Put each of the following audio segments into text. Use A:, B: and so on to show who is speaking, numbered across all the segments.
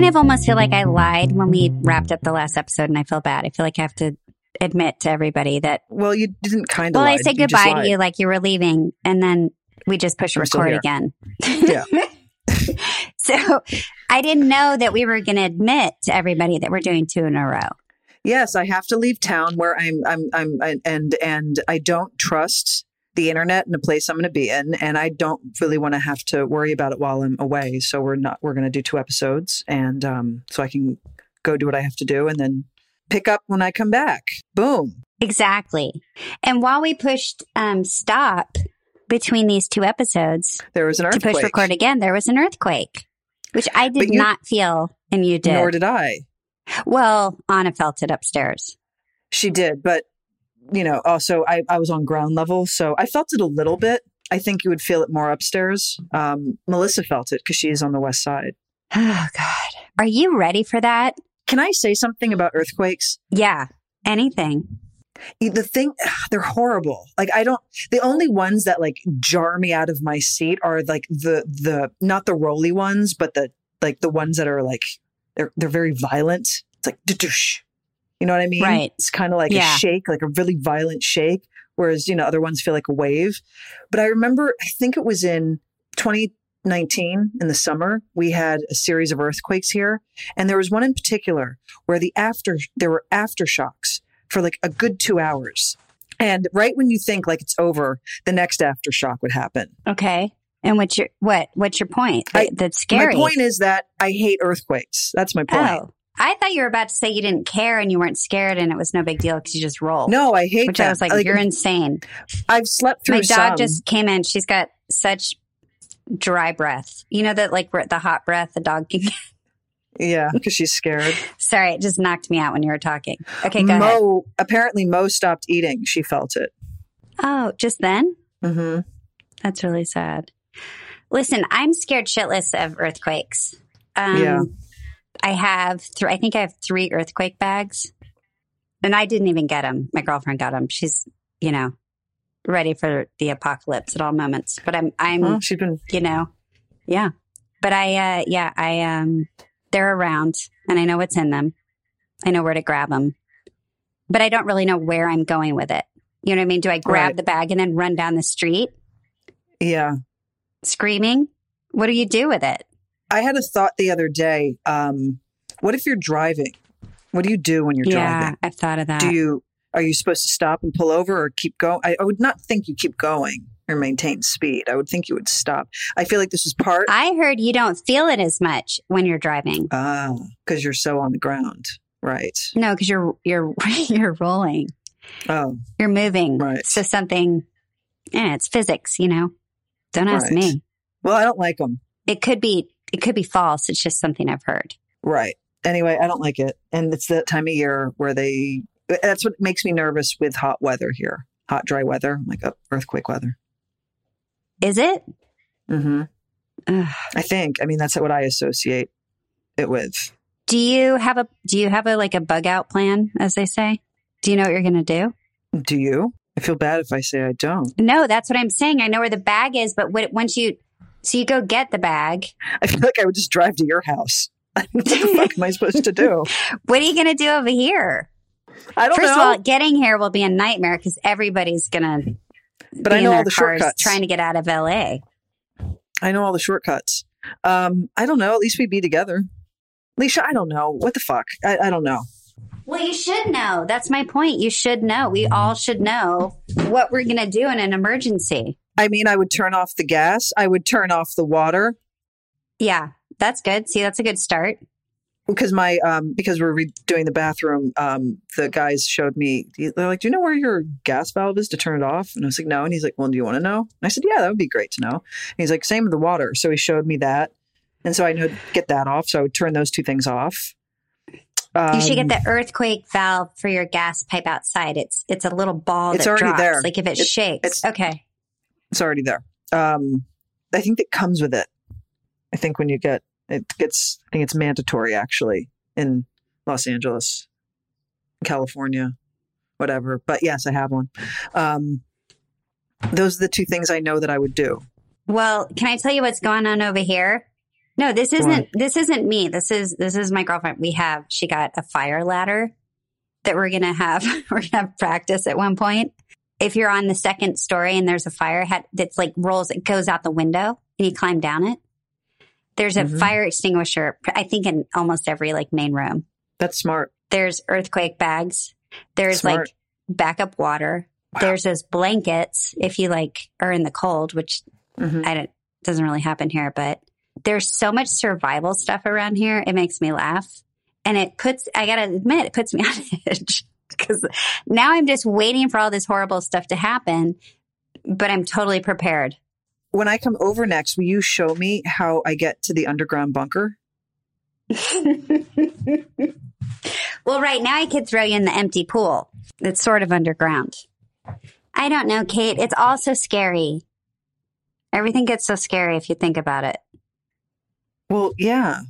A: kind of almost feel like I lied when we wrapped up the last episode, and I feel bad. I feel like I have to admit to everybody that.
B: Well, you didn't kind of.
A: Well, I said goodbye to you like you were leaving, and then we just pushed
B: I'm
A: record again.
B: Yeah.
A: so I didn't know that we were going to admit to everybody that we're doing two in a row.
B: Yes, I have to leave town where I'm. I'm. I'm. And and I don't trust the internet and a place I'm going to be in, and I don't really want to have to worry about it while I'm away. So we're not. We're going to do two episodes, and um, so I can go do what I have to do, and then pick up when I come back. Boom.
A: Exactly. And while we pushed um, stop between these two episodes
B: There was an earthquake.
A: to push record again, there was an earthquake, which I did
B: you-
A: not feel, and you did.
B: Nor did I.
A: well, Anna felt it upstairs.
B: She did, but you know, also I, I was on ground level, so I felt it a little bit. I think you would feel it more upstairs. Um, Melissa felt it because she's on the west side.
A: Oh, God. Are you ready for that?
B: Can I say something about earthquakes?
A: Yeah. Anything.
B: The thing, they're horrible. Like I don't. The only ones that like jar me out of my seat are like the the not the roly ones, but the like the ones that are like they're they're very violent. It's like. You know what I mean?
A: Right.
B: It's kind of like
A: Yeah.
B: a shake, like a really violent shake. Whereas you know other ones feel like a wave. But I remember, I think it was in 2019 in the summer, we had a series of earthquakes here, and there was one in particular where the after there were aftershocks for like a good two hours. And right when you think like it's over, the next aftershock would happen.
A: Okay. And what's your what? What's your point?
B: I-
A: That's scary.
B: My point is that I hate earthquakes. That's my point.
A: Oh, I thought you were about to say you didn't care and you weren't scared and it was no big deal because you just rolled.
B: No, I hate
A: which
B: that.
A: I was like, you're insane.
B: I've slept through
A: My dog
B: some.
A: just came in. She's got such dry breath. You know that like the hot breath the dog can.
B: yeah, because she's scared.
A: Sorry, it just knocked me out when you were talking. Okay, go ahead.
B: Mo apparently Mo stopped eating. She felt it.
A: Oh, just then?
B: hmm
A: That's really sad. Listen, I'm scared shitless of earthquakes. Um,
B: Yeah.
A: I have, th- I think I have three earthquake bags, and I didn't even get them. My girlfriend got them. She's, you know, ready for the apocalypse at all moments. But I'm, I'm,
B: Well, she's been
A: you know, yeah. But I, uh, yeah, I, um, they're around, and I know what's in them. I know where to grab them, but I don't really know where I'm going with it. You know what I mean? Do I grab
B: Right.
A: the bag and then run down the street?
B: yeah.
A: screaming. What do you do with it?
B: I had a thought the other day. Um, what if you're driving? What do you do when you're
A: yeah,
B: driving?
A: I've thought of that.
B: Do you are you supposed to stop and pull over or keep going? I, I would not think you keep going or maintain speed. I would think you would stop. I feel like this is part
A: I heard you don't feel it as much when you're driving.
B: ah because you're so on the ground, right?
A: No, because you're you're you're rolling,
B: Oh,
A: you're moving.
B: Right.
A: So something, yeah, it's physics. You know, don't ask
B: Right.
A: me.
B: well, I don't like them.
A: It could be it could be false. It's just something I've heard.
B: Right. Anyway, I don't like it, and it's that time of year where they. That's what makes me nervous with hot weather here. Hot, dry weather. I'm like, oh, earthquake weather.
A: Is it?
B: hmm
A: Ugh.
B: I think. I mean, that's what I associate it with.
A: Do you have a Do you have a like a bug out plan, as they say? Do you know what you're going to do?
B: Do you? I feel bad if I say I don't.
A: No, that's what I'm saying. I know where the bag is, but what, once you so you go get the bag,
B: I feel like I would just drive to your house. what the fuck am I supposed to do?
A: what are you going to do over here?
B: I don't
A: First
B: know.
A: of all, getting here will be a nightmare because everybody's gonna
B: but
A: be
B: I know all the shortcuts.
A: trying to get out of LA.
B: I know all the shortcuts. Um, I don't know. At least we'd be together. Leisha, I don't know. What the fuck? I, I don't know.
A: Well, you should know. That's my point. You should know. We all should know what we're gonna do in an emergency.
B: I mean, I would turn off the gas. I would turn off the water
A: Yeah, that's good. See, that's a good start.
B: because my um because we're redoing the bathroom. Um, the guys showed me. They're like, "Do you know where your gas valve is to turn it off?" And I was like, "No." And he's like, "Well, do you want to know?" And I said, "Yeah, that would be great to know." And he's like, "Same with the water." So he showed me that, and so I know get that off. So I would turn those two things off.
A: you should
B: Um,
A: get the earthquake valve for your gas pipe outside. It's it's a little ball
B: It's
A: that
B: already
A: drops.
B: there.
A: Like if it
B: It's-
A: shakes.
B: it's-
A: okay.
B: It's already there. Um, I think that comes with it. I think when you get it gets. I think it's mandatory actually in Los Angeles, California, whatever. But yes, I have one. Um, those are the two things I know that I would do.
A: Well, can I tell you what's going on over here? No, this isn't
B: What?
A: this isn't me. This is this is my girlfriend. We have she got a fire ladder that we're gonna have we're gonna have practice at one point. If you're on the second story and there's a fire that's like rolls, it goes out the window and you climb down it. There's a
B: Mhm.
A: fire extinguisher, I think in almost every like main room.
B: That's smart.
A: There's earthquake bags. There's
B: Smart.
A: like backup water.
B: Wow.
A: There's those blankets if you like are in the cold, which
B: Mhm.
A: I don't doesn't really happen here, but there's so much survival stuff around here. It makes me laugh. And it puts I gotta admit, it puts me on edge. Because now I'm just waiting for all this horrible stuff to happen, but I'm totally prepared.
B: When I come over next, will you show me how I get to the underground bunker?
A: well, right now I could throw you in the empty pool. It's sort of underground. I don't know, Kate. It's all so scary. Everything gets so scary if you think about it.
B: Well, yeah.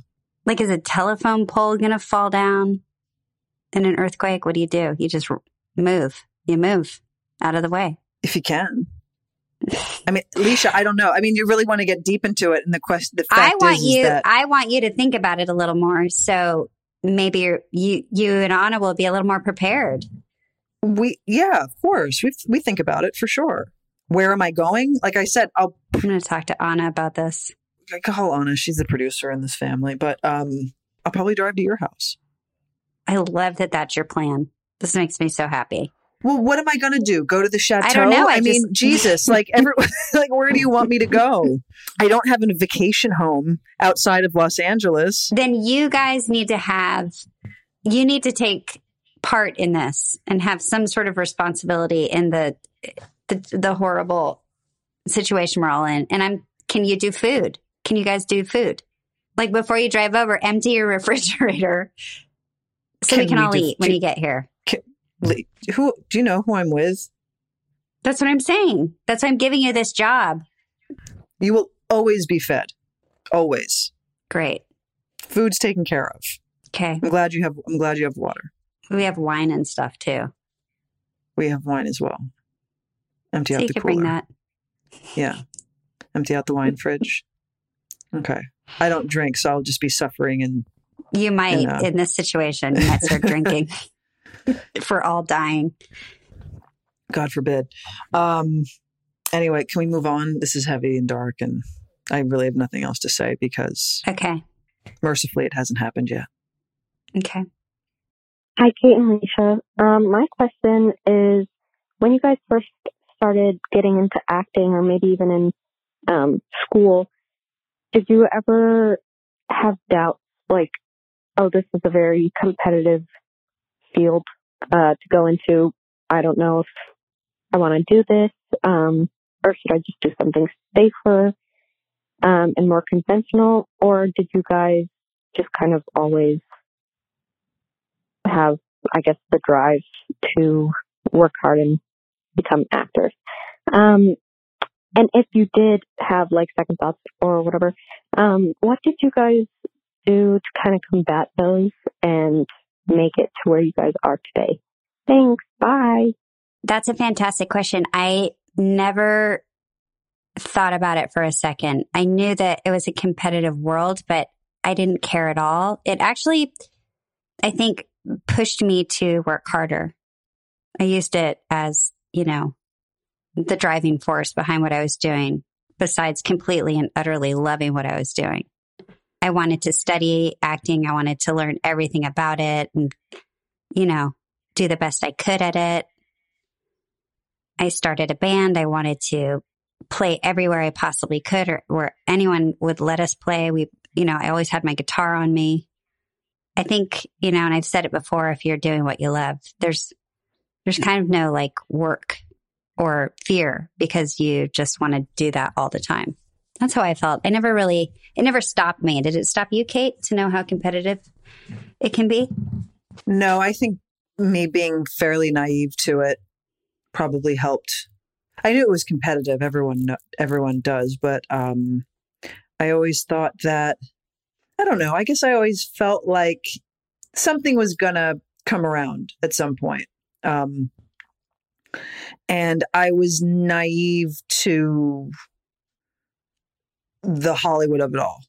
A: Like, is a telephone pole going to fall down in an earthquake? What do you do? You just move. You move out of the way.
B: If you can. I mean, Leisha, I don't know. I mean, you really want to get deep into it, and the question, the
A: I
B: fact
A: want
B: is, is
A: you.
B: that
A: I want you to think about it a little more. So maybe you're, you, you and Anna will be a little more prepared.
B: we, yeah, of course, we we think about it for sure. Where am I going? Like I said, I'll
A: I'm going to talk to Anna about this.
B: I call Anna. She's the producer in this family, but um, I'll probably drive to your house.
A: I love that that's your plan. This makes me so happy.
B: Well, what am I going to do? Go to the chateau?
A: know. I
B: mean,
A: just-
B: Jesus, like every, like where do you want me to go? I don't have a vacation home outside of Los Angeles.
A: Then you guys need to have, you need to take part in this and have some sort of responsibility in the, the, the horrible situation we're all in. And I'm, can you do food? Can you guys do food? Like before you drive over, empty your refrigerator so we
B: Can
A: can
B: we
A: all
B: do-
A: eat when
B: do-
A: you get here.
B: Li- Who do you know who I'm with?
A: That's what I'm saying. That's why I'm giving you this job.
B: You will always be fed. Always.
A: Great.
B: Food's taken care of.
A: Okay.
B: I'm glad you have I'm glad you have water.
A: We have wine and stuff too.
B: We have wine as well. Empty
A: So
B: out
A: you
B: the
A: could
B: cooler.
A: bring that.
B: Yeah. Empty out the wine fridge. Okay. I don't drink, so I'll just be suffering and
A: You might,
B: And, uh,
A: in this situation, you might start drinking for all dying.
B: God forbid. Um anyway, can we move on? This is heavy and dark and I really have nothing else to say because
A: Okay.
B: mercifully it hasn't happened yet.
A: Okay.
C: Hi, Kate and Alicia. Um, my question is when you guys first started getting into acting or maybe even in um, school, did you ever have doubts like, oh, this is a very competitive field uh, to go into? I don't know if I want to do this, um, or should I just do something safer um, and more conventional? Or did you guys just kind of always have, I guess, the drive to work hard and become actors. Um, and if you did have like second thoughts or whatever, um, what did you guys do to kind of combat those and make it to where you guys are today? Thanks. Bye.
A: That's a fantastic question. I never thought about it for a second. I knew that it was a competitive world, but I didn't care at all. It actually, I think, pushed me to work harder. I used it as, you know, the driving force behind what I was doing, besides completely and utterly loving what I was doing. I wanted to study acting. I wanted to learn everything about it and, you know, do the best I could at it. I started a band. I wanted to play everywhere I possibly could or where anyone would let us play. We, you know, I always had my guitar on me. I think, you know, and I've said it before, if you're doing what you love, there's, there's kind of no like work or fear because you just want to do that all the time. That's how I felt. I never really, it never stopped me. Did it stop you, Kate, to know how competitive it can be?
B: No, I think me being fairly naive to it probably helped. I knew it was competitive. Everyone, everyone does, but um, I always thought that I don't know. I guess I always felt like something was gonna come around at some point, um, and I was naive to the Hollywood of it all.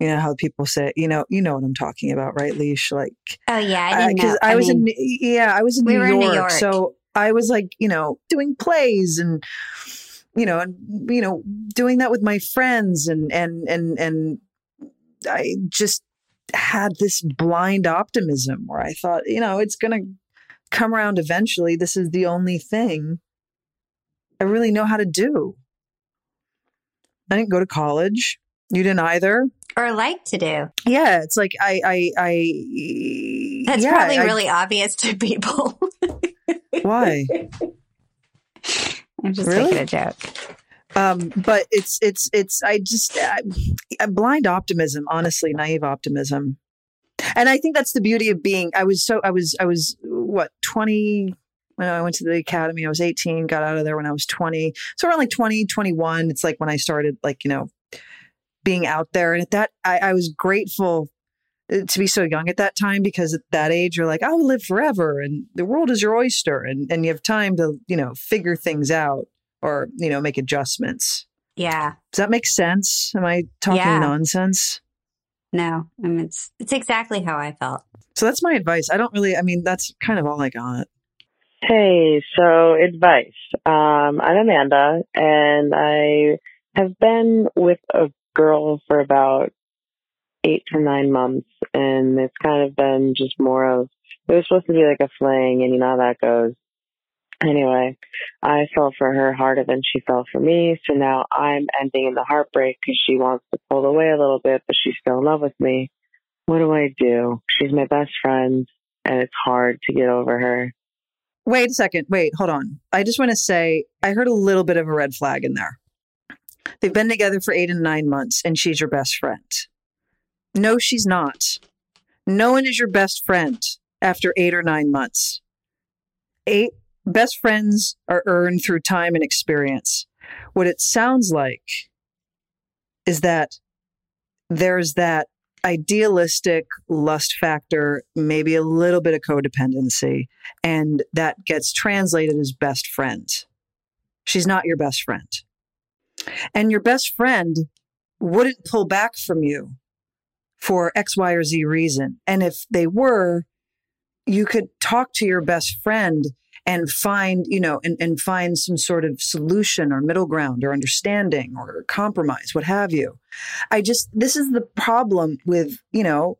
B: You know how people say, you know, you know what I'm talking about, right, Leash? Like,
A: oh yeah, I didn't know.
B: I,
A: I
B: was
A: mean,
B: in, yeah, I was in,
A: we
B: New,
A: were in
B: York,
A: New York.
B: so I was like, you know, doing plays and, you know, and you know, doing that with my friends, and and and and I just had this blind optimism where I thought, you know, it's gonna come around eventually. This is the only thing I really know how to do. I didn't go to college. You didn't either.
A: or like to do.
B: Yeah, it's like I, I, I.
A: That's
B: yeah,
A: probably
B: I-
A: really obvious to people.
B: why.
A: I'm just
B: Really?
A: making a joke.
B: Um, but it's it's it's I just I, a blind optimism, honestly, naive optimism, and I think that's the beauty of being. I was so I was I was what twenty when I went to the academy. I was eighteen, got out of there when I was twenty. So around like 20, 21, it's like when I started like you know being out there, and at that I, I was grateful uh, to be so young at that time because at that age you're like I will live forever and the world is your oyster and and you have time to you know figure things out or you know make adjustments.
A: Yeah.
B: Does that make sense? Am I talking
A: Yeah.
B: nonsense?
A: No. I mean, it's it's exactly how I felt.
B: So that's my advice. I don't really. I mean, that's kind of all I got.
D: Hey, so advice. Um, I'm Amanda, and I have been with a girl for about eight to nine months, and it's kind of been just more of it was supposed to be like a fling, and you know how that goes. Anyway, I fell for her harder than she fell for me, so now I'm ending in the heartbreak because she wants to pull away a little bit, but she's still in love with me. What do I do? She's my best friend, and it's hard to get over her.
B: Wait a second. Wait, hold on. I just want to say I heard a little bit of a red flag in there. They've been together for eight and nine months, and she's your best friend. No, she's not. No one is your best friend after eight or nine months. Eight best friends are earned through time and experience. What it sounds like is that there's that idealistic lust factor, maybe a little bit of codependency, and that gets translated as best friend. She's not your best friend. And your best friend wouldn't pull back from you for X, Y, or Z reason. And if they were, you could talk to your best friend and find, you know, and, and find some sort of solution or middle ground or understanding or compromise, what have you. I just, this is the problem with, you know,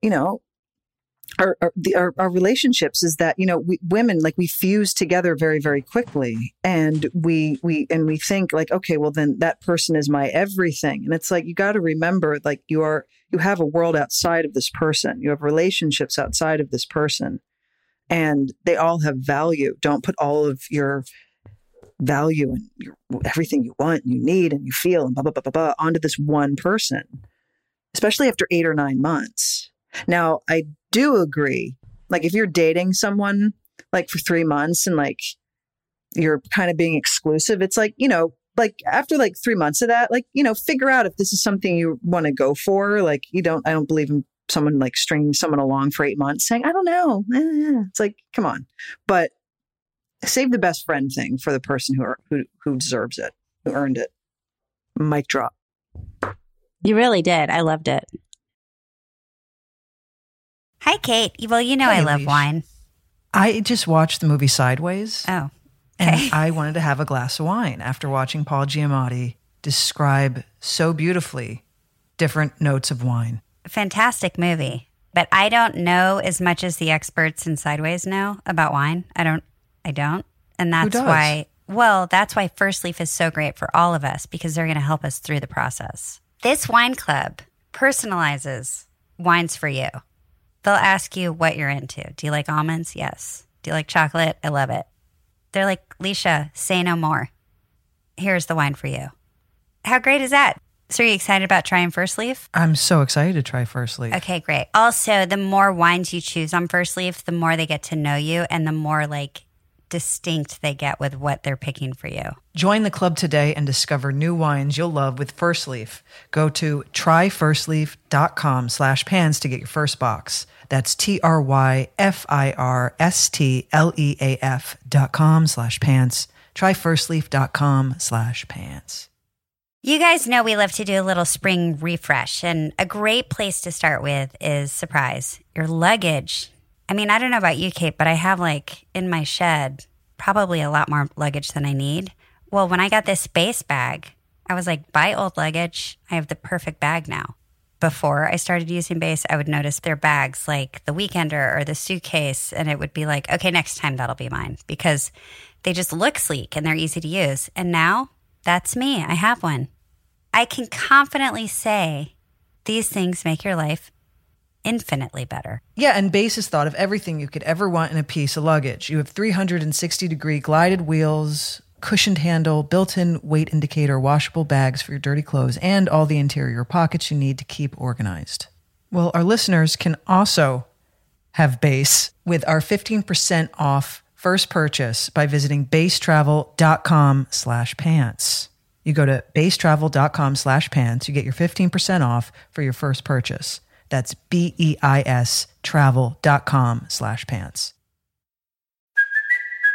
B: you know, our, our, the, our, our relationships is that you know we, women like we fuse together very very quickly. And we we and we think like okay well then that person is my everything. And it's like you got to remember like you are you have a world outside of this person. You have relationships outside of this person and they all have value don't put all of your value and your, everything you want and you need and you feel and blah blah blah blah blah onto this one person especially after eight or nine months now, I do agree. Like, if you're dating someone like for three months and like you're kind of being exclusive, it's like, you know, like after like three months of that, like, you know, figure out if this is something you want to go for. Like, you don't, I don't believe in someone like stringing someone along for eight months saying, I don't know. Eh, It's like, come on. But save the best friend thing for the person who, who, who deserves it, who earned it. Mic drop.
A: You really did. I loved it. Hi, Kate. Well, you know
E: Hey,
A: I love
E: Leash.
A: wine.
E: I just watched the movie Sideways,
A: Oh,
E: and
A: okay.
E: I wanted to have a glass of wine after watching Paul Giamatti describe so beautifully different notes of wine.
A: Fantastic movie. But I don't know as much as the experts in Sideways know about wine. I don't. I don't. And that's why. Well, that's why Firstleaf is so great for all of us because they're going to help us through the process. This wine club personalizes wines for you. They'll ask you what you're into. Do you like almonds? Yes. Do you like chocolate? I love it. They're like, Leisha, say no more. Here's the wine for you. How great is that? So, are you excited about trying Firstleaf?
E: I'm so excited to try Firstleaf.
A: Okay, great. Also, the more wines you choose on Firstleaf, the more they get to know you and the more like distinct they get with what they're picking for you.
E: Join the club today and discover new wines you'll love with First Leaf. Go to tryfirstleaf.com slash pants to get your first box. That's T-R-Y-F-I-R-S-T-L-E-A-F dot com slash pants. Tryfirstleaf.com slash pants.
A: You guys know we love to do a little spring refresh, and a great place to start with is surprise your luggage. I mean, I don't know about you, Kate, but I have like in my shed probably a lot more luggage than I need. Well, when I got this Béis bag, I was like, bye old luggage. I have the perfect bag now. Before I started using Béis, I would notice their bags like the Weekender or the suitcase, and it would be like, okay, next time that'll be mine because they just look sleek and they're easy to use. And now that's me. I have one. I can confidently say these things make your life infinitely better.
E: Yeah, and Béis has thought of everything you could ever want in a piece of luggage. You have 360 degree glided wheels, cushioned handle, built in weight indicator, washable bags for your dirty clothes, and all the interior pockets you need to keep organized. Well, our listeners can also have Béis with our 15% off first purchase by visiting beistravel.com slash pants. You go to beistravel.com slash pants. You get your 15% off for your first purchase. That's B-E-I-S travel.com slash pants.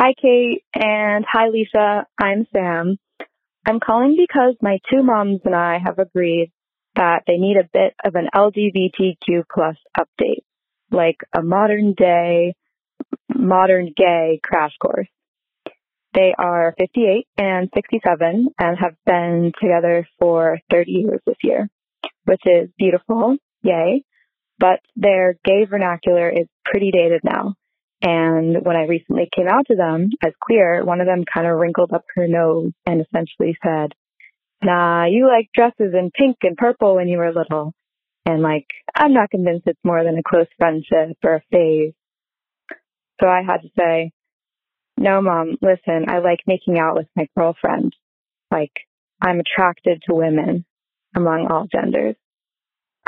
C: Hi, Kate, and hi, Lisa. I'm Sam. I'm calling because my two moms and I have agreed that they need a bit of an LGBTQ plus update, like a modern day, modern gay crash course. They are 58 and 67 and have been together for 30 years this year, which is beautiful. Yay. But their gay vernacular is pretty dated now. And when I recently came out to them as queer, one of them kind of wrinkled up her nose and essentially said, nah, you like dresses in pink and purple when you were little. And like, I'm not convinced it's more than a close friendship or a phase. So I had to say, no, mom, listen, I like making out with my girlfriend. Like, I'm attracted to women among all genders.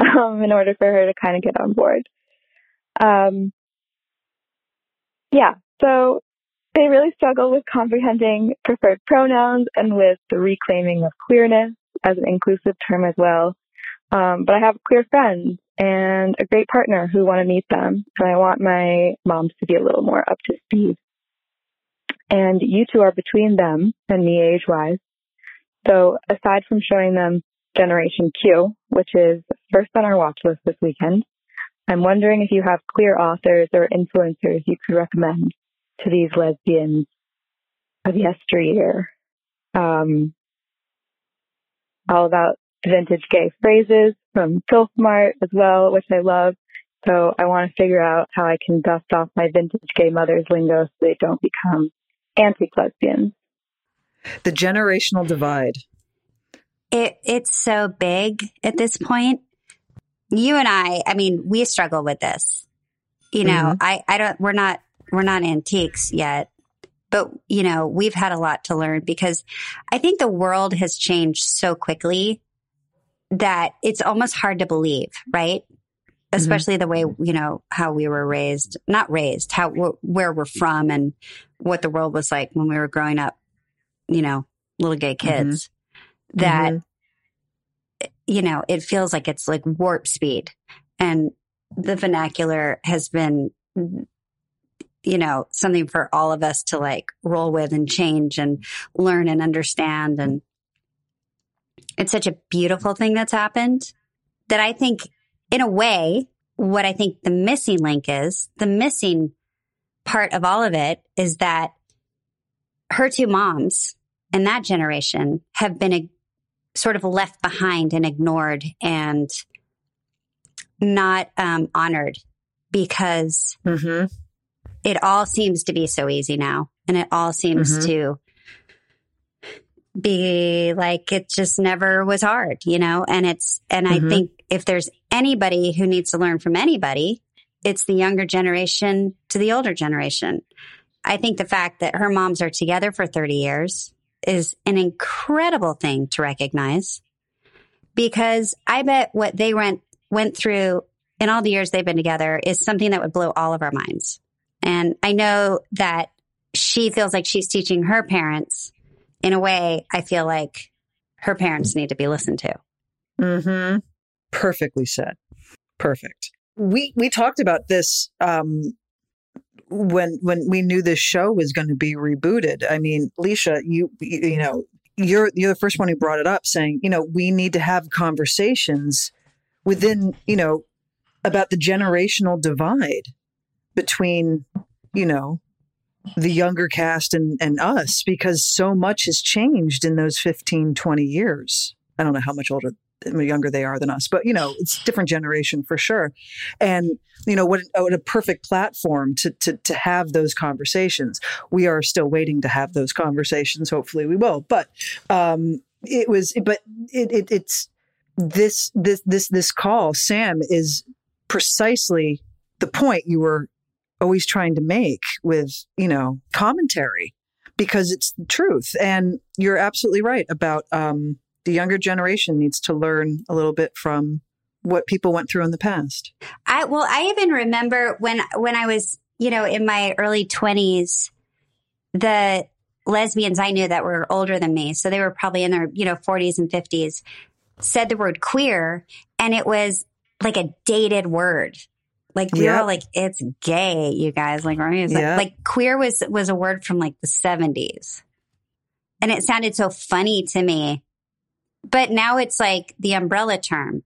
C: Um, in order for her to kind of get on board. Um, yeah, so they really struggle with comprehending preferred pronouns and with the reclaiming of queerness as an inclusive term as well. Um, but I have queer friends and a great partner who want to meet them, and I want my moms to be a little more up to speed. And you two are between them and me age wise. So aside from showing them Generation Q, which is first on our watch list this weekend, I'm wondering if you have queer authors or influencers you could recommend to these lesbians of yesteryear. Um, all about vintage gay phrases from Filthmart as well, which I love. So I want to figure out how I can dust off my vintage gay mother's lingo so they don't become anti-lesbians.
B: The generational divide.
A: It it's so big at this point. You and I, I mean, we struggle with this. You know,
B: Mhm.
A: I I don't we're not we're not antiques yet. But, you know, we've had a lot to learn because I think the world has changed so quickly that it's almost hard to believe, right? Mm-hmm. Especially the way, you know, how we were raised, not raised, how, wh- where we're from and what the world was like when we were growing up, you know, little gay mm-hmm. kids. That, mm-hmm. You know, it feels like it's like warp speed and the vernacular has been, you know, something for all of us to like roll with and change and learn and understand. And it's such a beautiful thing that's happened that I think, in a way, what I think the missing link is the missing part of all of it is that her two moms and that generation have been a, sort of left behind and ignored and not um, honored because
B: Mm-hmm.
A: it all seems to be so easy now and it all seems
B: Mhm.
A: to be like it just never was hard you know and it's and i
B: Mhm.
A: think if there's anybody who needs to learn from anybody it's the younger generation to the older generation I think the fact that her moms are together for 30 years is an incredible thing to recognize because I bet what they went, went through in all the years they've been together is something that would blow all of our minds. And I know that she feels like she's teaching her parents in a way I feel like her parents need to be listened to.
B: Mm-hmm. Perfectly said. Perfect. We we talked about this um, when when we knew this show was going to be rebooted. I mean, Leisha, you you know, you're you're the first one who brought it up, saying, you know, we need to have conversations within, you know, about the generational divide between, you know, the younger cast and, and us because so much has changed in those 15, 20 years. I don't know how much older younger they are than us, but you know, it's different generation for sure. And you know, what, what a perfect platform to, to to have those conversations. We are still waiting to have those conversations. Hopefully, we will. But um, it was, but it, it it's this this this this call. Sam is precisely the point you were always trying to make with you know commentary because it's the truth and you're absolutely right about um, the younger generation needs to learn a little bit from what people went through in the past.
A: I well, I even remember when when I was, you know, in my early 20s, the lesbians I knew that were older than me, so they were probably in their, you know, 40s and 50s, said the word queer and it was like a dated word. Like we yep. were all like, it's gay, you guys. Like, right? Yep. like queer was was a word from like the 70s. And it sounded so funny to me but now it's like the umbrella term.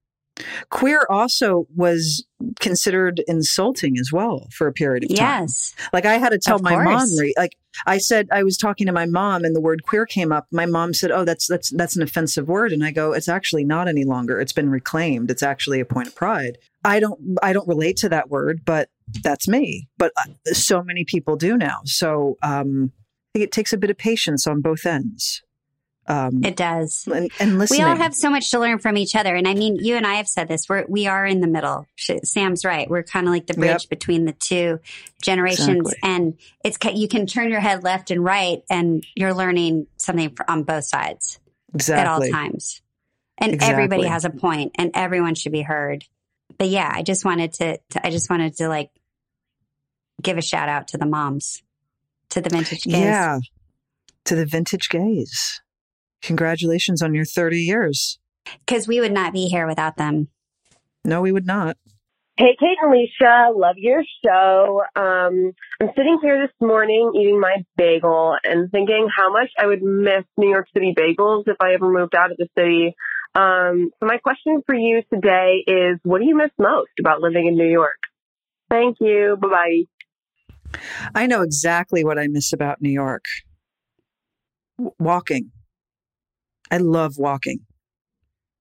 B: Queer also was considered insulting as well for a period of time.
A: Yes.
B: Like I had to tell of my course. mom, like I said, I was talking to my mom and the word queer came up. My mom said, "Oh, that's that's that's an offensive word," and I go, "It's actually not any longer. It's been reclaimed. It's actually a point of pride." I don't I don't relate to that word, but that's me. But uh, so many people do now. So um, I think it takes a bit of patience on both ends.
A: Um, it does.
B: And, and listening.
A: We all have so much to learn from each other. And I mean, you and I have said this. We're, we are in the middle. Sam's right. We're kind of like the bridge yep. between the two generations. Exactly. And it's, you can turn your head left and right and you're learning something on both sides.
B: Exactly.
A: At all times. And exactly. everybody has a point and everyone should be heard. But yeah, I just wanted to, to I just wanted to like give a shout out to the moms, to the vintage gays.
B: Yeah. To the vintage gays. Congratulations on your 30 years.
A: Because we would not be here without them.
B: No, we would not.
F: Hey, Kate and Alicia, love your show. Um, I'm sitting here this morning eating my bagel and thinking how much I would miss New York City bagels if I ever moved out of the city. Um, so my question for you today is, what do you miss most about living in New York? Thank you. Bye bye.
B: I know exactly what I miss about New York. W- walking. I love walking.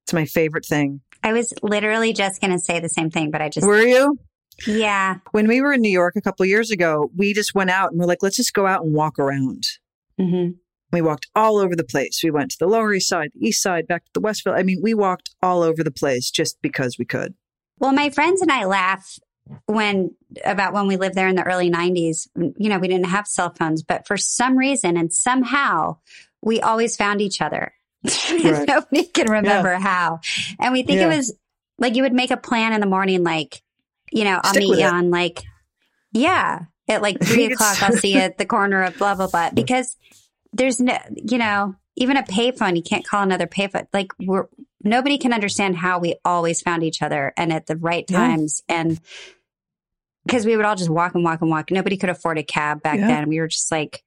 B: It's my favorite thing.
A: I was literally just going to say the same thing, but I just.
B: Were you?
A: Yeah.
B: When we were in New York a couple years ago, we just went out and we're like, let's just go out and walk around. Mm-hmm. We walked all over the place. We went to the Lower East Side, the East Side, back to the West Village. I mean, we walked all over the place just because we could.
A: Well, my friends and I laugh when about when we lived there in the early 90s. You know, we didn't have cell phones, but for some reason and somehow we always found each other. Right. Nobody can remember yeah. how. And we think yeah. it was like you would make a plan in the morning, like, you know, I'll Stick meet you it. on like, yeah, at like three o'clock, I'll see you at the corner of blah, blah, blah. Because there's no, you know, even a payphone, you can't call another payphone. Like we're, nobody can understand how we always found each other and at the right times. Yeah. And because we would all just walk and walk and walk. Nobody could afford a cab back then. We were just like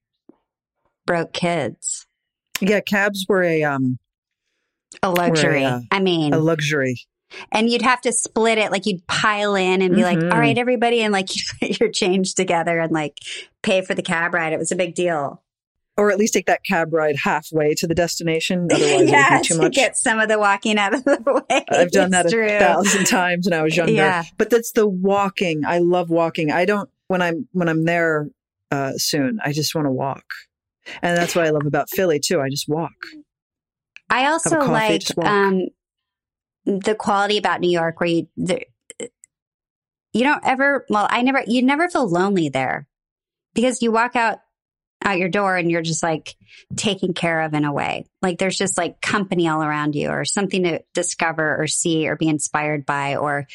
A: broke kids.
B: Yeah, cabs were a um
A: a luxury. A, uh, I mean,
B: a luxury.
A: And you'd have to split it, like you'd pile in and be mm-hmm. like, "All right, everybody," and like you put your change together and like pay for the cab ride. It was a big deal.
B: Or at least take that cab ride halfway to the destination. Otherwise, yeah, too much.
A: get some of the walking out of the way.
B: I've done that true. a thousand times when I was younger. Yeah. But that's the walking. I love walking. I don't when I'm when I'm there uh, soon. I just want to walk. And that's what I love about Philly too. I just walk.
A: I also like um, the quality about New York where you the, you don't ever well I never you never feel lonely there. because you walk out out your door and you're just like taken care of in a way. Like there's just like company all around you or something to discover or see or be inspired by or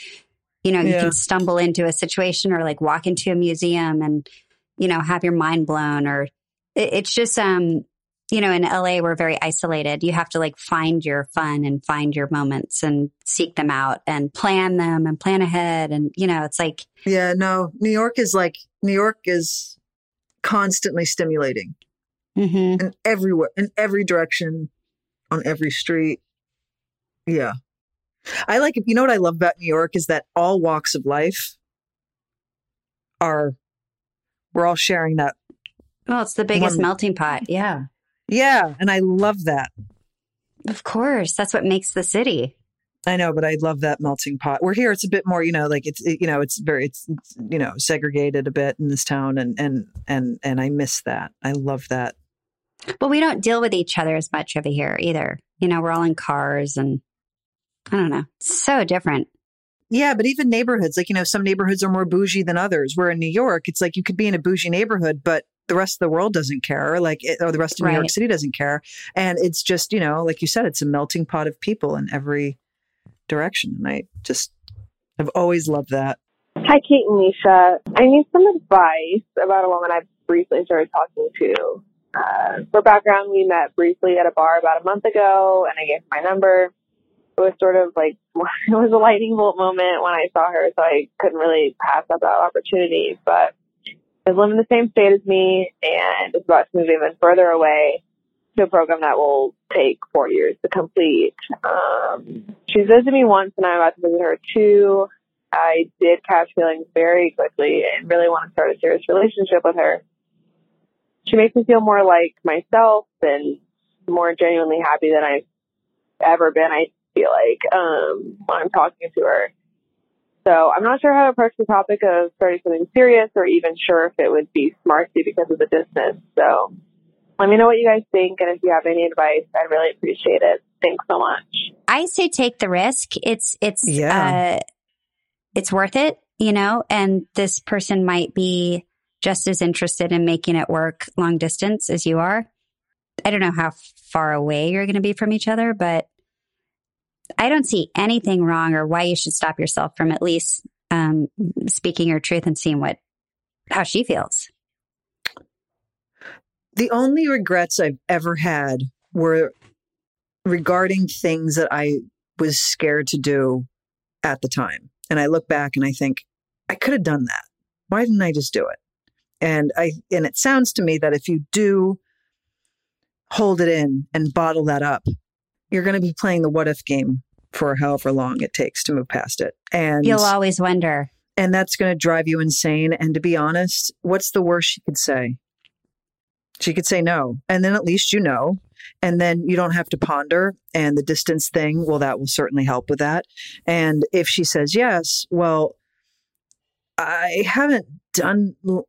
A: you know, you
B: Yeah.
A: can stumble into a situation or like walk into a museum and you know, have your mind blown or it, it's just um you know, in LA we're very isolated. You have to like find your fun and find your moments and seek them out and plan them and plan ahead and you know, it's like
B: Yeah, no, New York is like, New York is constantly stimulating
A: mhm.
B: in everywhere, in every direction, on every street. Yeah. I like. You know what I love about New York is that all walks of life are, we're all sharing that.
A: Well, it's the biggest
B: One-
A: melting pot. Yeah.
B: Yeah. And I love that.
A: Of course. That's what makes the city.
B: I know, but I love that melting pot. We're here. It's a bit more, you know, like it's, you know, it's very, it's, it's, you know, segregated a bit in this town, and and and and I miss that. I love that.
A: But we don't deal with each other as much over here either. You know, we're all in cars and I don't know. It's so different.
B: Yeah, but even neighborhoods, like you know, some neighborhoods are more bougie than others. Where in New York, it's like you could be in a bougie neighborhood, but the rest of the world doesn't care, like it, or the rest of New York City doesn't care, and it's just you know, like you said, it's a melting pot of people in every direction, and I just I've always loved that.
F: Hi, Kate and Nisha. I need some advice about a woman I've recently started talking to. Uh, for background, we met briefly at a bar about a month ago, and I gave her my number. It was sort of like it was a lightning bolt moment when I saw her, so I couldn't really pass up that opportunity. But lives in the same state as me, and is about to move even further away to a program that will take four years to complete. Um, she's visited me once, and I'm about to visit her too. I did catch feelings very quickly and really want to start a serious relationship with her. She makes me feel more like myself and more genuinely happy than I've ever been, I feel like, um, when I'm talking to her. So I'm not sure how to approach the topic of starting something serious or even sure if it would be smart to because of the distance. So let me know what you guys think. And if you have any advice, I'd really appreciate it. Thanks so much.
A: I say take the risk. It's it's
B: Yeah.
A: uh it's worth it, you know, and this person might be just as interested in making it work long distance as you are. I don't know how far away you're going to be from each other, but I don't see anything wrong or why you should stop yourself from at least um, speaking your truth and seeing what how she feels.
B: The only regrets I've ever had were regarding things that I was scared to do at the time. And I look back and I think, I could have done that. Why didn't I just do it? And I and it sounds to me that if you do hold it in and bottle that up, you're going to be playing the what if game for however long it takes to move past it. And
A: You'll always wonder.
B: and that's going to drive you insane. And to be honest, what's the worst she could say? She could say no. And then at least you know. And then you don't have to ponder. And the distance thing, well, that will certainly help with that. And if she says yes, well, I haven't done, I'm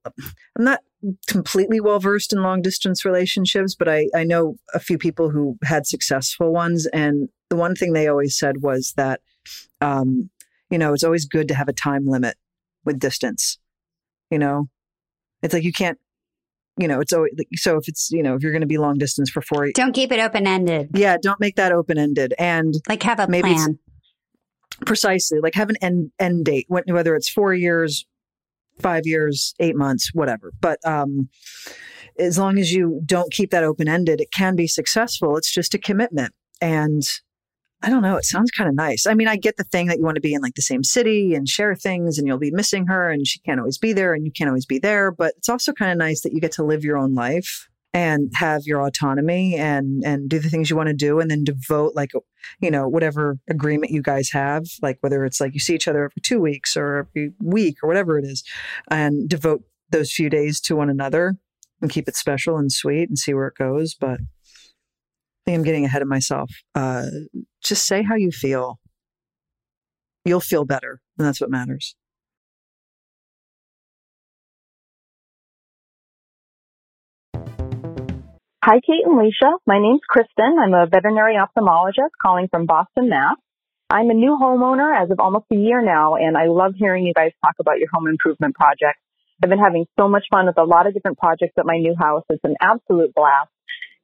B: not completely well versed in long distance relationships, but I, I know a few people who had successful ones. And the one thing they always said was that, um, you know, it's always good to have a time limit with distance. You know, it's like you can't, you know, it's always so if it's, you know, if you're going to be long distance for four,
A: Don't keep it open ended.
B: yeah, don't make that open ended. And
A: Like have a
B: Maybe
A: plan.
B: precisely like have an end end date, whether it's four years, five years, eight months, whatever. But um, as long as you don't keep that open ended, it can be successful. It's just a commitment. And I don't know, it sounds kind of nice. I mean, I get the thing that you want to be in like the same city and share things and you'll be missing her and she can't always be there and you can't always be there. But it's also kind of nice that you get to live your own life and have your autonomy and and do the things you want to do and then devote like you know whatever agreement you guys have like whether it's like you see each other every two weeks or every week or whatever it is and devote those few days to one another and keep it special and sweet and see where it goes but I think I'm getting ahead of myself. Uh, just say how you feel. You'll feel better, and that's what matters.
F: Hi, Kate and Leisha. My name's Kristen. I'm a veterinary ophthalmologist calling from Boston, Mass. I'm a new homeowner as of almost a year now, and I love hearing you guys talk about your home improvement projects.
G: I've been having so much fun with a lot of different projects at my new house. It's an absolute blast.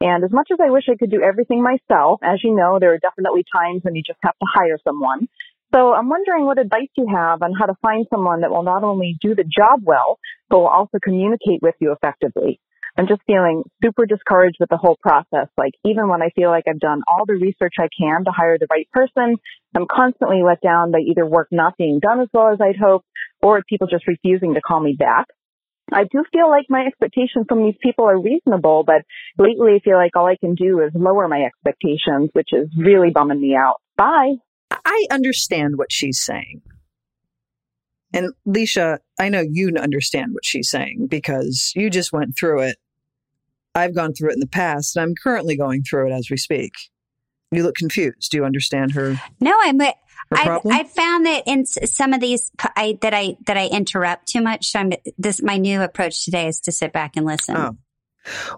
G: And as much as I wish I could do everything myself, as you know, there are definitely times when you just have to hire someone. So I'm wondering what advice you have on how to find someone that will not only do the job well, but will also communicate with you effectively. I'm just feeling super discouraged with the whole process. Like even when I feel like I've done all the research I can to hire the right person, I'm constantly let down by either work not being done as well as I'd hoped or people just refusing to call me back. I do feel like my expectations from these people are reasonable, but lately I feel like all I can do is lower my expectations, which is really bumming me out. Bye.
B: I understand what she's saying. And Leisha, I know you understand what she's saying because you just went through it. I've gone through it in the past, and I'm currently going through it as we speak. You look confused. Do you understand her?
A: No, I'm.
B: her
A: I? I found that in some of these I, that I that I interrupt too much. So I'm this my new approach today is to sit back and listen.
B: oh,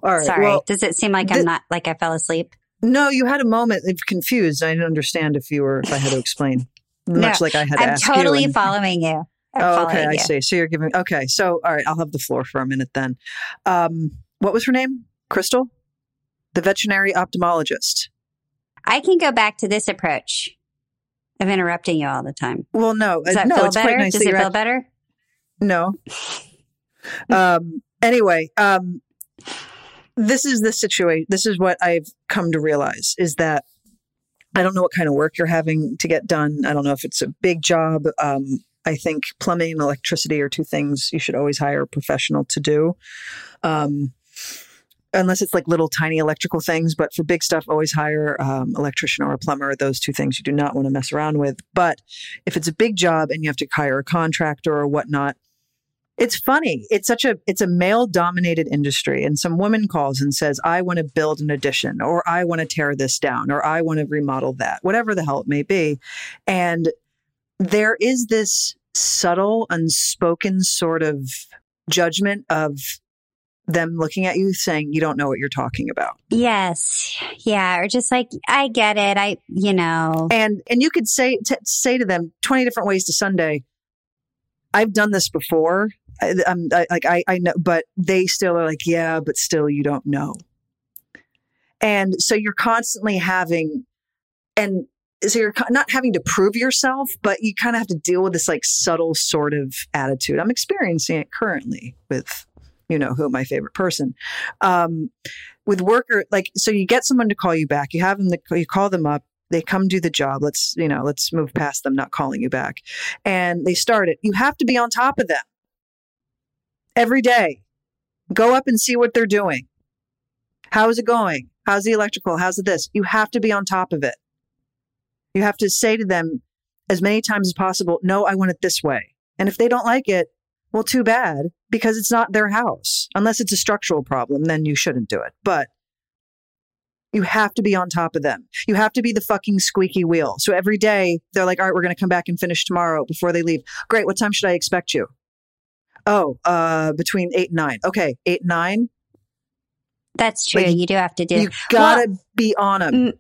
B: all right.
A: Sorry.
B: Well,
A: Does it seem like I'm not like I fell asleep?
B: no, you had a moment of confused. I didn't understand if you were if I had to explain, much
A: No,
B: like I had
A: I'm totally
B: and-
A: following you.
B: Oh, okay. I
A: you.
B: see. So you're giving. Okay. So, all right. I'll have the floor for a minute then. Um, what was her name? Crystal, the veterinary ophthalmologist.
A: I can go back to this approach of interrupting you all the time.
B: Well, no,
A: Does
B: uh,
A: that
B: no.
A: feel
B: It's
A: better?
B: quite nice
A: Does it feel
B: act-
A: better?
B: No. um. Anyway, um, this is the situation. This is what I've come to realize is that I don't know what kind of work you're having to get done. I don't know if it's a big job. Um, I think plumbing and electricity are two things you should always hire a professional to do. Um, unless it's like little tiny electrical things, but for big stuff, always hire um, electrician or a plumber. Those two things you do not want to mess around with. But if it's a big job and you have to hire a contractor or whatnot, it's funny. It's such a it's a male dominated industry and some woman calls and says, "I want to build an addition or I want to tear this down or I want to remodel that." Whatever the hell it may be. And there is this subtle unspoken sort of judgment of them looking at you saying you don't know what you're talking about.
A: Yes. Yeah. Or just like, I get it. I, you know,
B: And and you could say t- say to them 20 different ways to Sunday. I've done this before. I, I'm I, like I I know, but they still are like, yeah, but still you don't know. And so you're constantly having, and so you're not having to prove yourself, but you kind of have to deal with this like subtle sort of attitude. I'm experiencing it currently with, you know, who my favorite person. Um, with worker, like, so you get someone to call you back. You have them, you call them up. They come do the job. Let's, you know, let's move past them not calling you back. And they start it. You have to be on top of them every day. Go up and see what they're doing. How's it going? How's the electrical? How's it this? You have to be on top of it. You have to say to them as many times as possible, no, I want it this way. And if they don't like it, well, too bad because it's not their house. Unless it's a structural problem, then you shouldn't do it. But you have to be on top of them. You have to be the fucking squeaky wheel. So every day they're like, all right, we're going to come back and finish tomorrow before they leave. Great. What time should I expect you? Oh, uh, between eight and nine. Okay. Eight and nine.
A: that's true.
B: Like,
A: you do have to do.
B: You gotta be on them.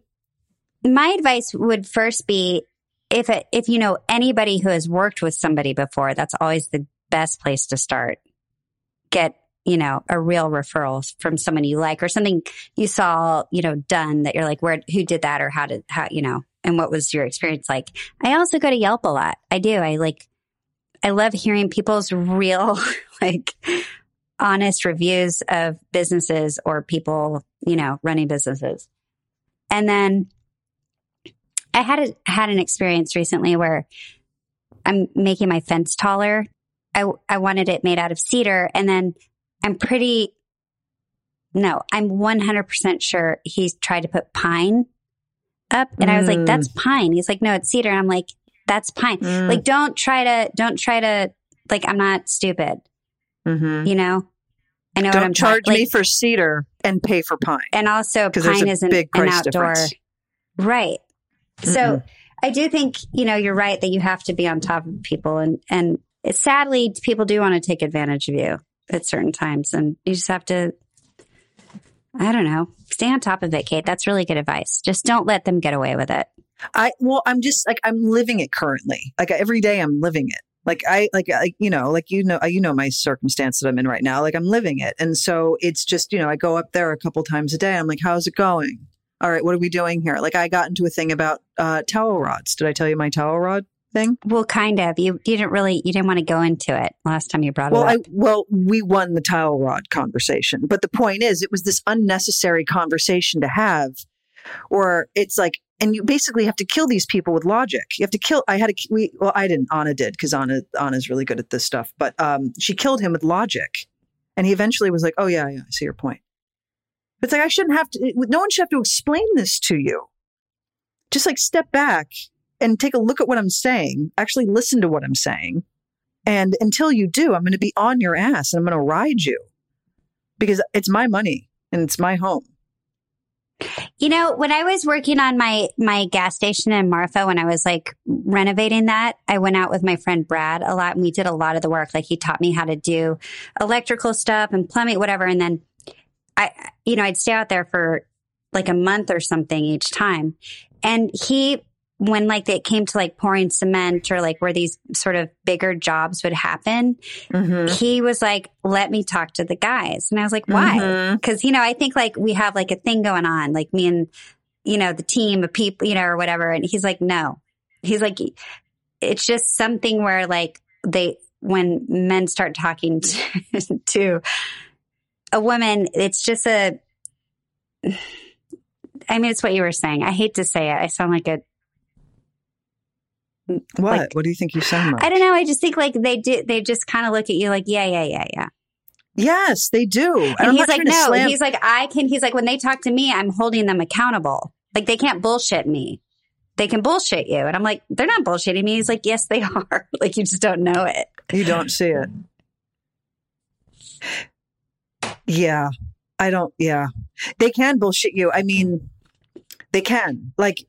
A: My advice would first be if it, if you know anybody who has worked with somebody before, that's always the best place to start. Get, you know, a real referral from someone you like or something you saw, you know, done that you're like, where, who did that or how did, how, you know, and what was your experience like? I also go to Yelp a lot. I do. I like, I love hearing people's real, like, honest reviews of businesses or people, you know, running businesses. And then I had a, had an experience recently where I'm making my fence taller. I I wanted it made out of cedar, and then I'm pretty. No, I'm 100% sure he's tried to put pine up, and I was like,
B: Mm.
A: "That's pine." He's like, "No, it's cedar." I'm like, "That's pine."
B: Mm.
A: Like, don't try to don't try to like. I'm not stupid,
B: Mhm.
A: you know. I know what I'm
B: Don't charge me
A: like,
B: for cedar and pay for pine.
A: and also pine isn't
B: big
A: an
B: price
A: outdoor
B: difference.
A: right so
B: Mm-mm.
A: i do think you know you're right that you have to be on top of people and and it, sadly people do want to take advantage of you at certain times and you just have to i don't know stay on top of it kate that's really good advice just don't let them get away with it
B: I well, I'm just like I'm living it currently. Like every day, I'm living it. Like I like I, you know like you know you know my circumstance that I'm in right now. Like I'm living it, and so it's just you know I go up there a couple times a day. I'm like, how's it going? All right, what are we doing here? Like I got into a thing about uh, towel rods. Did I tell you my towel rod thing?
A: Well, kind of. You, you didn't really, you didn't want to go into it last time you brought
B: Well,
A: it
B: I
A: up.
B: well we won the towel rod conversation, but the point is, it was this unnecessary conversation to have, or it's like, and you basically have to kill these people with logic. You have to kill. I had to. We well, I didn't. Anna did because Anna Anna's really good at this stuff, but um, she killed him with logic, and he eventually was like, "Oh yeah, yeah, I see your point." It's like I shouldn't have to. No one should have to explain this to you. Just like step back and take a look at what I'm saying. Actually, listen to what I'm saying. And until you do, I'm going to be on your ass and I'm going to ride you because it's my money and it's my home.
A: You know, when I was working on my my gas station in Marfa, when I was like renovating that, I went out with my friend Brad a lot, and we did a lot of the work. Like he taught me how to do electrical stuff and plumbing, whatever. And then I, you know, I'd stay out there for like a month or something each time. And he, when like it came to like pouring cement or like where these sort of bigger jobs would happen, he was like, "Let me talk to the guys," and I was like, "Why?"
B: Mhm.
A: because you know i think like we have like a thing going on like me and you know the team of people you know or whatever and he's like no he's like it's just something where like they when men start talking to, to a woman it's just a i mean it's what you were saying i hate to say it i sound like a
B: What?
A: Like-
B: what do you think you sound like?
A: i don't know i just think like they do they just kind of look at you like yeah yeah yeah yeah
B: yes, they do. And,
A: And he's like, no,
B: slam-
A: he's like, I can, he's like, when they talk to me, I'm holding them accountable. Like they can't bullshit me. They can bullshit you. And I'm like, they're not bullshitting me. He's like, yes, they are. like you just don't know it.
B: You don't see it. Yeah. I don't, yeah. They can bullshit you. I mean, they can. Like,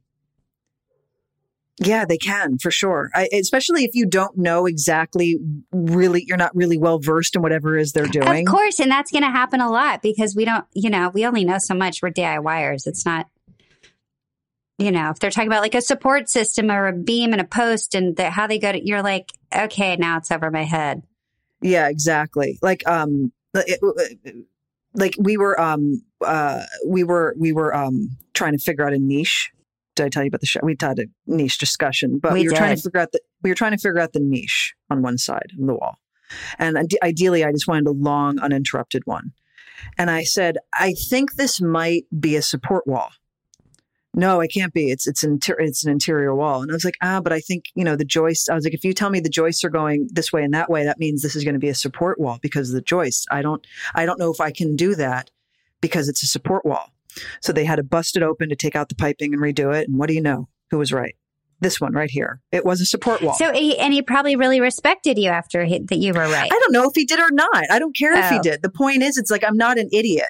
B: yeah, they can for sure. I, especially if you don't know exactly really, you're not really well versed in whatever it is they're doing.
A: Of course. And that's going to happen a lot because we don't, you know, we only know so much. We're DIYers. It's not, you know, if they're talking about like a support system or a beam and a post and the, how they go to, you're like, okay, now it's over my head.
B: Yeah, exactly. Like um it- it- like we were um uh we were we were um trying to figure out a niche. Did I tell you about the show? We had a niche discussion, but
A: We
B: we, were trying to figure out the we were trying to figure out the niche on one side of the wall. And ideally I just wanted a long uninterrupted one. And I said, I think this might be a support wall. No, it can't be. It's it's inter- it's an interior wall. And I was like, ah, but I think you know the joists. I was like, if you tell me the joists are going this way and that way, that means this is going to be a support wall because of the joists. I don't I don't know if I can do that because it's a support wall. So they had to bust it open to take out the piping and redo it. And what do you know? Who was right? This one right here. It was a support wall.
A: So, he, and he probably really respected you after he, that you were right.
B: I don't know if he did or not. I don't care if he
A: Oh.
B: did. The point is, it's like I'm not an idiot.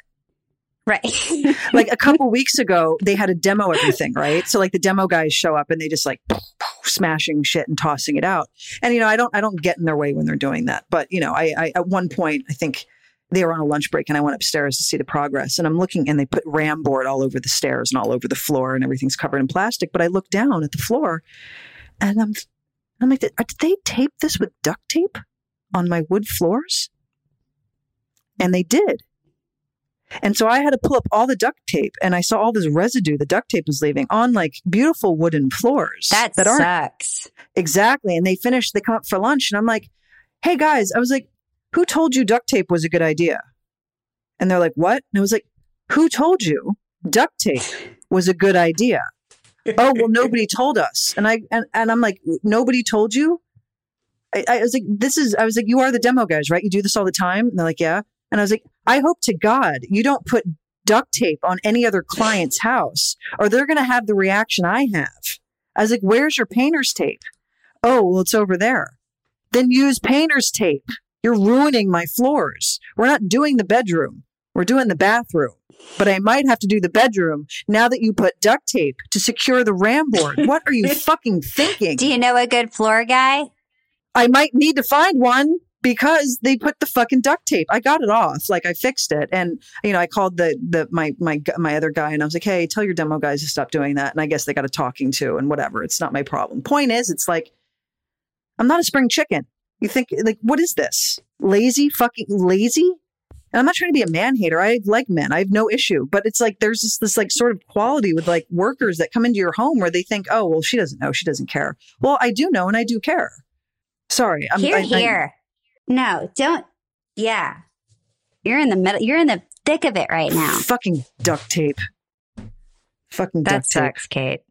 A: Right.
B: like a couple weeks ago, they had a demo everything, right? So like the demo guys show up and they just like smashing shit and tossing it out. And you know, I don't, I don't get in their way when they're doing that. But you know, I, I at one point, I think they were on a lunch break and I went upstairs to see the progress. And I'm looking and they put ram board all over the stairs and all over the floor and everything's covered in plastic. But I look down at the floor and I'm, I'm like, did uh, they tape this with duct tape on my wood floors? And they did. And so I had to pull up all the duct tape and I saw all this residue the duct tape was leaving on like beautiful wooden floors
A: that,
B: that
A: sucks.
B: exactly. And they finished, they come up for lunch and I'm like, hey guys, I was like, who told you duct tape was a good idea? And they're like, what? And I was like, who told you duct tape was a good idea? oh, well, nobody told us. And I, and, and I'm like, nobody told you? I, I was like, this is, I was like, you are the demo guys, right? You do this all the time. And they're like, yeah. And I was like, I hope to God you don't put duct tape on any other client's house or they're going to have the reaction I have. I was like, where's your painter's tape? Oh, well, it's over there. Then use painter's tape. You're ruining my floors. We're not doing the bedroom. We're doing the bathroom. But I might have to do the bedroom now that you put duct tape to secure the ram board. What are you fucking thinking?
A: Do you know a good floor guy?
B: I might need to find one because they put the fucking duct tape. I got it off, like I fixed it, and you know I called the the my my my other guy and I was like, hey, tell your demo guys to stop doing that. And I guess they got a talking to and whatever. It's not my problem. Point is, it's like I'm not a spring chicken. You think like what is this? Lazy fucking lazy? And I'm not trying to be a man hater. I like men. I have no issue. But it's like there's this, this like sort of quality with like workers that come into your home where they think, oh, well, she doesn't know. She doesn't care. Well, I do know and I do care. Sorry. I'm
A: here,
B: I- I-
A: here. No, don't. Yeah, you're in the middle. You're in the thick of it right now.
B: Fucking duct tape. Fucking
A: That
B: duct tape.
A: sucks, Kate.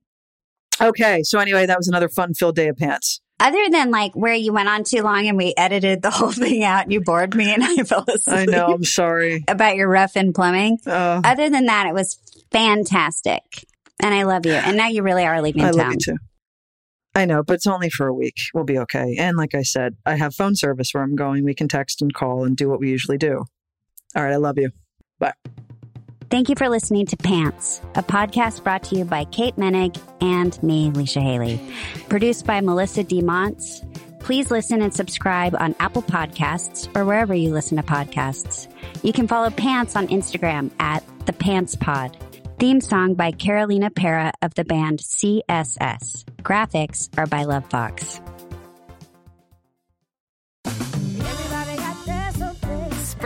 B: Okay. So anyway, that was another fun filled day of pants.
A: Other than like where you went on too long and we edited the whole thing out and you bored me and I fell asleep.
B: I know. I'm sorry.
A: about your rough in plumbing.
B: Uh,
A: Other than that, it was fantastic. And I love you. And now you really are leaving
B: I
A: town.
B: I know, but it's only for a week. We'll be okay. And like I said, I have phone service where I'm going. We can text and call and do what we usually do. All right. I love you. Bye.
A: Thank you for listening to Pants, a podcast brought to you by Kate Moennig and me, Leisha Hailey. Produced by Melisa D. Monts. Please listen and subscribe on Apple Podcasts or wherever you listen to podcasts. You can follow Pants on Instagram at the Pants Pod. Theme song by Carolina Parra of the band CSS. Graphics are by Love